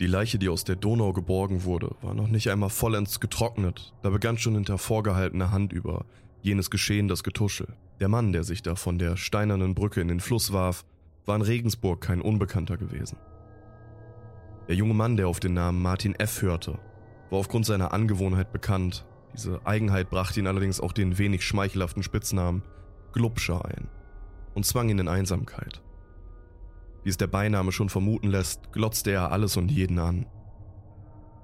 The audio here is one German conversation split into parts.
Die Leiche, die aus der Donau geborgen wurde, war noch nicht einmal vollends getrocknet, da begann schon hinter vorgehaltener Hand über jenes Geschehen das Getuschel. Der Mann, der sich da von der steinernen Brücke in den Fluss warf, war in Regensburg kein Unbekannter gewesen. Der junge Mann, der auf den Namen Martin F. hörte, war aufgrund seiner Angewohnheit bekannt. Diese Eigenheit brachte ihn allerdings auch den wenig schmeichelhaften Spitznamen Glubscher ein und zwang ihn in Einsamkeit. Wie es der Beiname schon vermuten lässt, glotzte er alles und jeden an.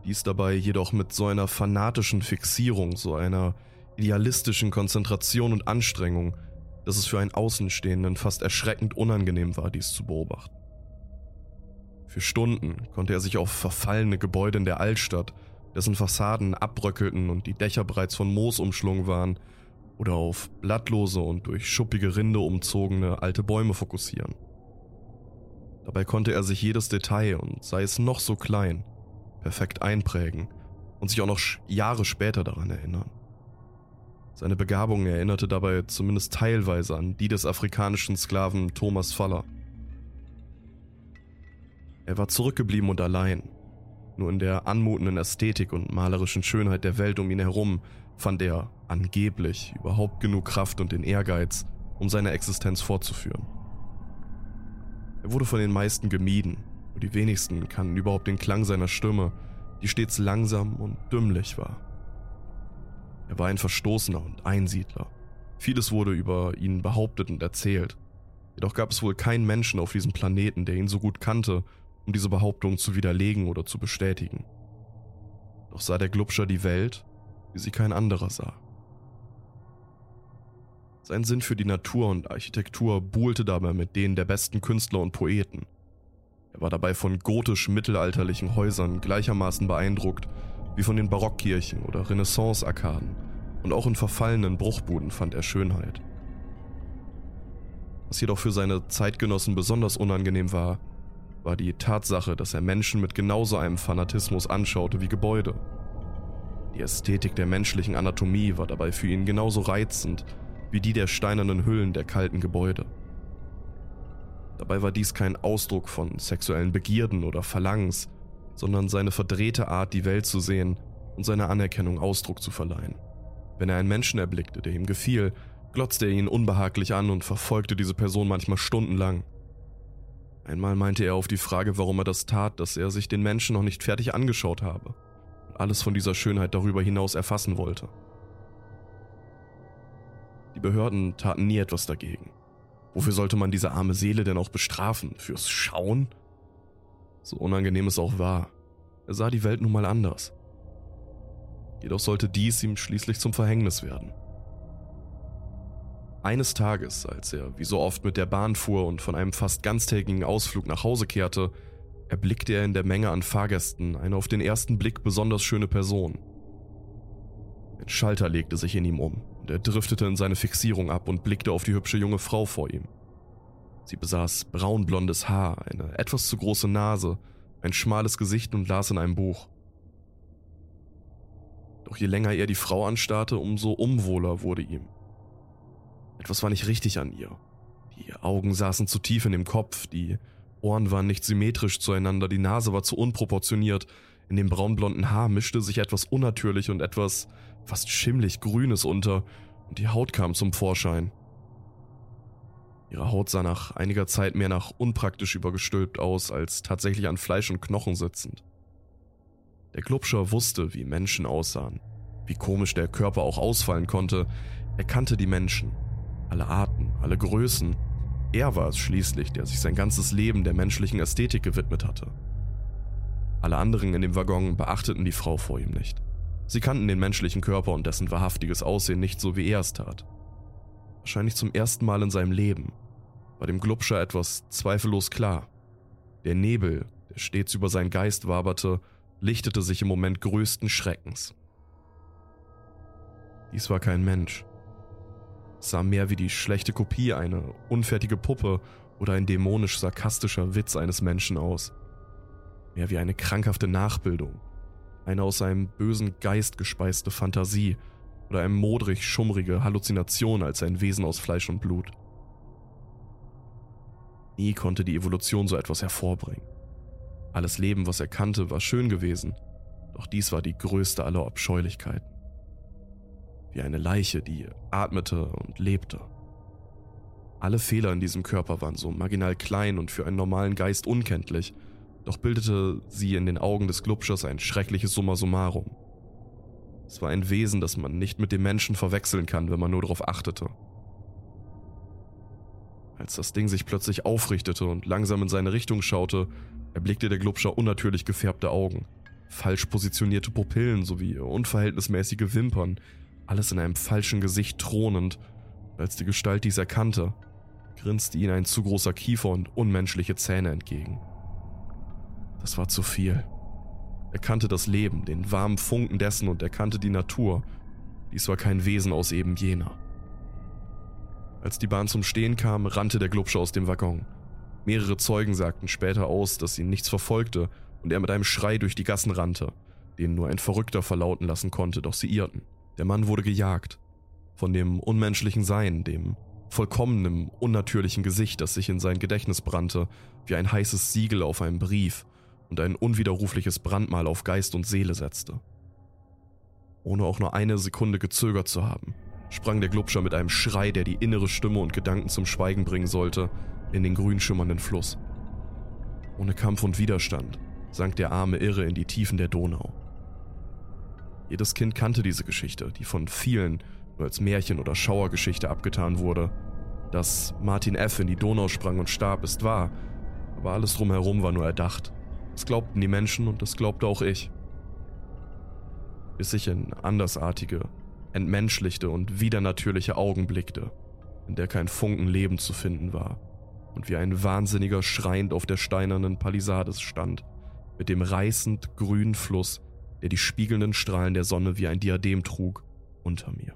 Dies dabei jedoch mit so einer fanatischen Fixierung, so einer idealistischen Konzentration und Anstrengung, dass es für einen Außenstehenden fast erschreckend unangenehm war, dies zu beobachten. Für Stunden konnte er sich auf verfallene Gebäude in der Altstadt, dessen Fassaden abbröckelten und die Dächer bereits von Moos umschlungen waren, oder auf blattlose und durch schuppige Rinde umzogene alte Bäume fokussieren. Dabei konnte er sich jedes Detail und sei es noch so klein, perfekt einprägen und sich auch noch Jahre später daran erinnern. Seine Begabung erinnerte dabei zumindest teilweise an die des afrikanischen Sklaven Thomas Faller. Er war zurückgeblieben und allein. Nur in der anmutenden Ästhetik und malerischen Schönheit der Welt um ihn herum fand er angeblich überhaupt genug Kraft und den Ehrgeiz, um seine Existenz fortzuführen. Er wurde von den meisten gemieden, und die wenigsten kannten überhaupt den Klang seiner Stimme, die stets langsam und dümmlich war. Er war ein Verstoßener und Einsiedler. Vieles wurde über ihn behauptet und erzählt. Jedoch gab es wohl keinen Menschen auf diesem Planeten, der ihn so gut kannte, um diese Behauptung zu widerlegen oder zu bestätigen. Doch sah der Glubscher die Welt, wie sie kein anderer sah. Sein Sinn für die Natur und Architektur buhlte dabei mit denen der besten Künstler und Poeten. Er war dabei von gotisch-mittelalterlichen Häusern gleichermaßen beeindruckt wie von den Barockkirchen oder Renaissance-Arkaden und auch in verfallenen Bruchbuden fand er Schönheit. Was jedoch für seine Zeitgenossen besonders unangenehm war, war die Tatsache, dass er Menschen mit genauso einem Fanatismus anschaute wie Gebäude. Die Ästhetik der menschlichen Anatomie war dabei für ihn genauso reizend wie die der steinernen Hüllen der kalten Gebäude. Dabei war dies kein Ausdruck von sexuellen Begierden oder Verlangens, sondern seine verdrehte Art, die Welt zu sehen und seiner Anerkennung Ausdruck zu verleihen. Wenn er einen Menschen erblickte, der ihm gefiel, glotzte er ihn unbehaglich an und verfolgte diese Person manchmal stundenlang. Einmal meinte er auf die Frage, warum er das tat, dass er sich den Menschen noch nicht fertig angeschaut habe und alles von dieser Schönheit darüber hinaus erfassen wollte. Die Behörden taten nie etwas dagegen. Wofür sollte man diese arme Seele denn auch bestrafen? Fürs Schauen? So unangenehm es auch war, er sah die Welt nun mal anders. Jedoch sollte dies ihm schließlich zum Verhängnis werden. Eines Tages, als er wie so oft mit der Bahn fuhr und von einem fast ganztägigen Ausflug nach Hause kehrte, erblickte er in der Menge an Fahrgästen eine auf den ersten Blick besonders schöne Person. Ein Schalter legte sich in ihm um er driftete in seine Fixierung ab und blickte auf die hübsche junge Frau vor ihm. Sie besaß braunblondes Haar, eine etwas zu große Nase, ein schmales Gesicht und las in einem Buch. Doch je länger er die Frau anstarrte, umso unwohler wurde ihm. Etwas war nicht richtig an ihr. Die Augen saßen zu tief in dem Kopf, die Ohren waren nicht symmetrisch zueinander, die Nase war zu unproportioniert, in dem braunblonden Haar mischte sich etwas unnatürlich und etwas fast schimmlig Grünes unter, und die Haut kam zum Vorschein. Ihre Haut sah nach einiger Zeit mehr nach unpraktisch übergestülpt aus, als tatsächlich an Fleisch und Knochen sitzend. Der Glubscher wusste, wie Menschen aussahen, wie komisch der Körper auch ausfallen konnte. Er kannte die Menschen, alle Arten, alle Größen. Er war es schließlich, der sich sein ganzes Leben der menschlichen Ästhetik gewidmet hatte. Alle anderen in dem Waggon beachteten die Frau vor ihm nicht. Sie kannten den menschlichen Körper und dessen wahrhaftiges Aussehen nicht so wie er es tat. Wahrscheinlich zum ersten Mal in seinem Leben war dem Glubscher etwas zweifellos klar. Der Nebel, der stets über seinen Geist waberte, lichtete sich im Moment größten Schreckens. Dies war kein Mensch. Es sah mehr wie die schlechte Kopie, eine unfertige Puppe oder ein dämonisch-sarkastischer Witz eines Menschen aus. Mehr wie eine krankhafte Nachbildung eine aus einem bösen Geist gespeiste Fantasie oder eine modrig schummrige Halluzination als ein Wesen aus Fleisch und Blut. Nie konnte die Evolution so etwas hervorbringen. Alles Leben, was er kannte, war schön gewesen, doch dies war die größte aller Abscheulichkeiten. Wie eine Leiche, die atmete und lebte. Alle Fehler in diesem Körper waren so marginal klein und für einen normalen Geist unkenntlich, doch bildete sie in den Augen des Glubschers ein schreckliches Summa summarum. Es war ein Wesen, das man nicht mit dem Menschen verwechseln kann, wenn man nur darauf achtete. Als das Ding sich plötzlich aufrichtete und langsam in seine Richtung schaute, erblickte der Glubscher unnatürlich gefärbte Augen, falsch positionierte Pupillen sowie unverhältnismäßige Wimpern, alles in einem falschen Gesicht thronend. Als die Gestalt dies erkannte, grinste ihn ein zu großer Kiefer und unmenschliche Zähne entgegen. Das war zu viel. Er kannte das Leben, den warmen Funken dessen und er kannte die Natur. Dies war kein Wesen aus eben jener. Als die Bahn zum Stehen kam, rannte der Glubscher aus dem Waggon. Mehrere Zeugen sagten später aus, dass ihn nichts verfolgte und er mit einem Schrei durch die Gassen rannte, den nur ein Verrückter verlauten lassen konnte, doch sie irrten. Der Mann wurde gejagt. Von dem unmenschlichen Sein, dem vollkommenen, unnatürlichen Gesicht, das sich in sein Gedächtnis brannte, wie ein heißes Siegel auf einem Brief und ein unwiderrufliches Brandmal auf Geist und Seele setzte. Ohne auch nur eine Sekunde gezögert zu haben, sprang der Glubscher mit einem Schrei, der die innere Stimme und Gedanken zum Schweigen bringen sollte, in den grün schimmernden Fluss. Ohne Kampf und Widerstand sank der arme Irre in die Tiefen der Donau. Jedes Kind kannte diese Geschichte, die von vielen nur als Märchen oder Schauergeschichte abgetan wurde. Dass Martin F. in die Donau sprang und starb, ist wahr, aber alles drumherum war nur erdacht. Das glaubten die Menschen und das glaubte auch ich. Bis ich in andersartige, entmenschlichte und widernatürliche Augen blickte, in der kein Funken Leben zu finden war und wie ein Wahnsinniger schreiend auf der steinernen Palisades stand, mit dem reißend grünen Fluss, der die spiegelnden Strahlen der Sonne wie ein Diadem trug, unter mir.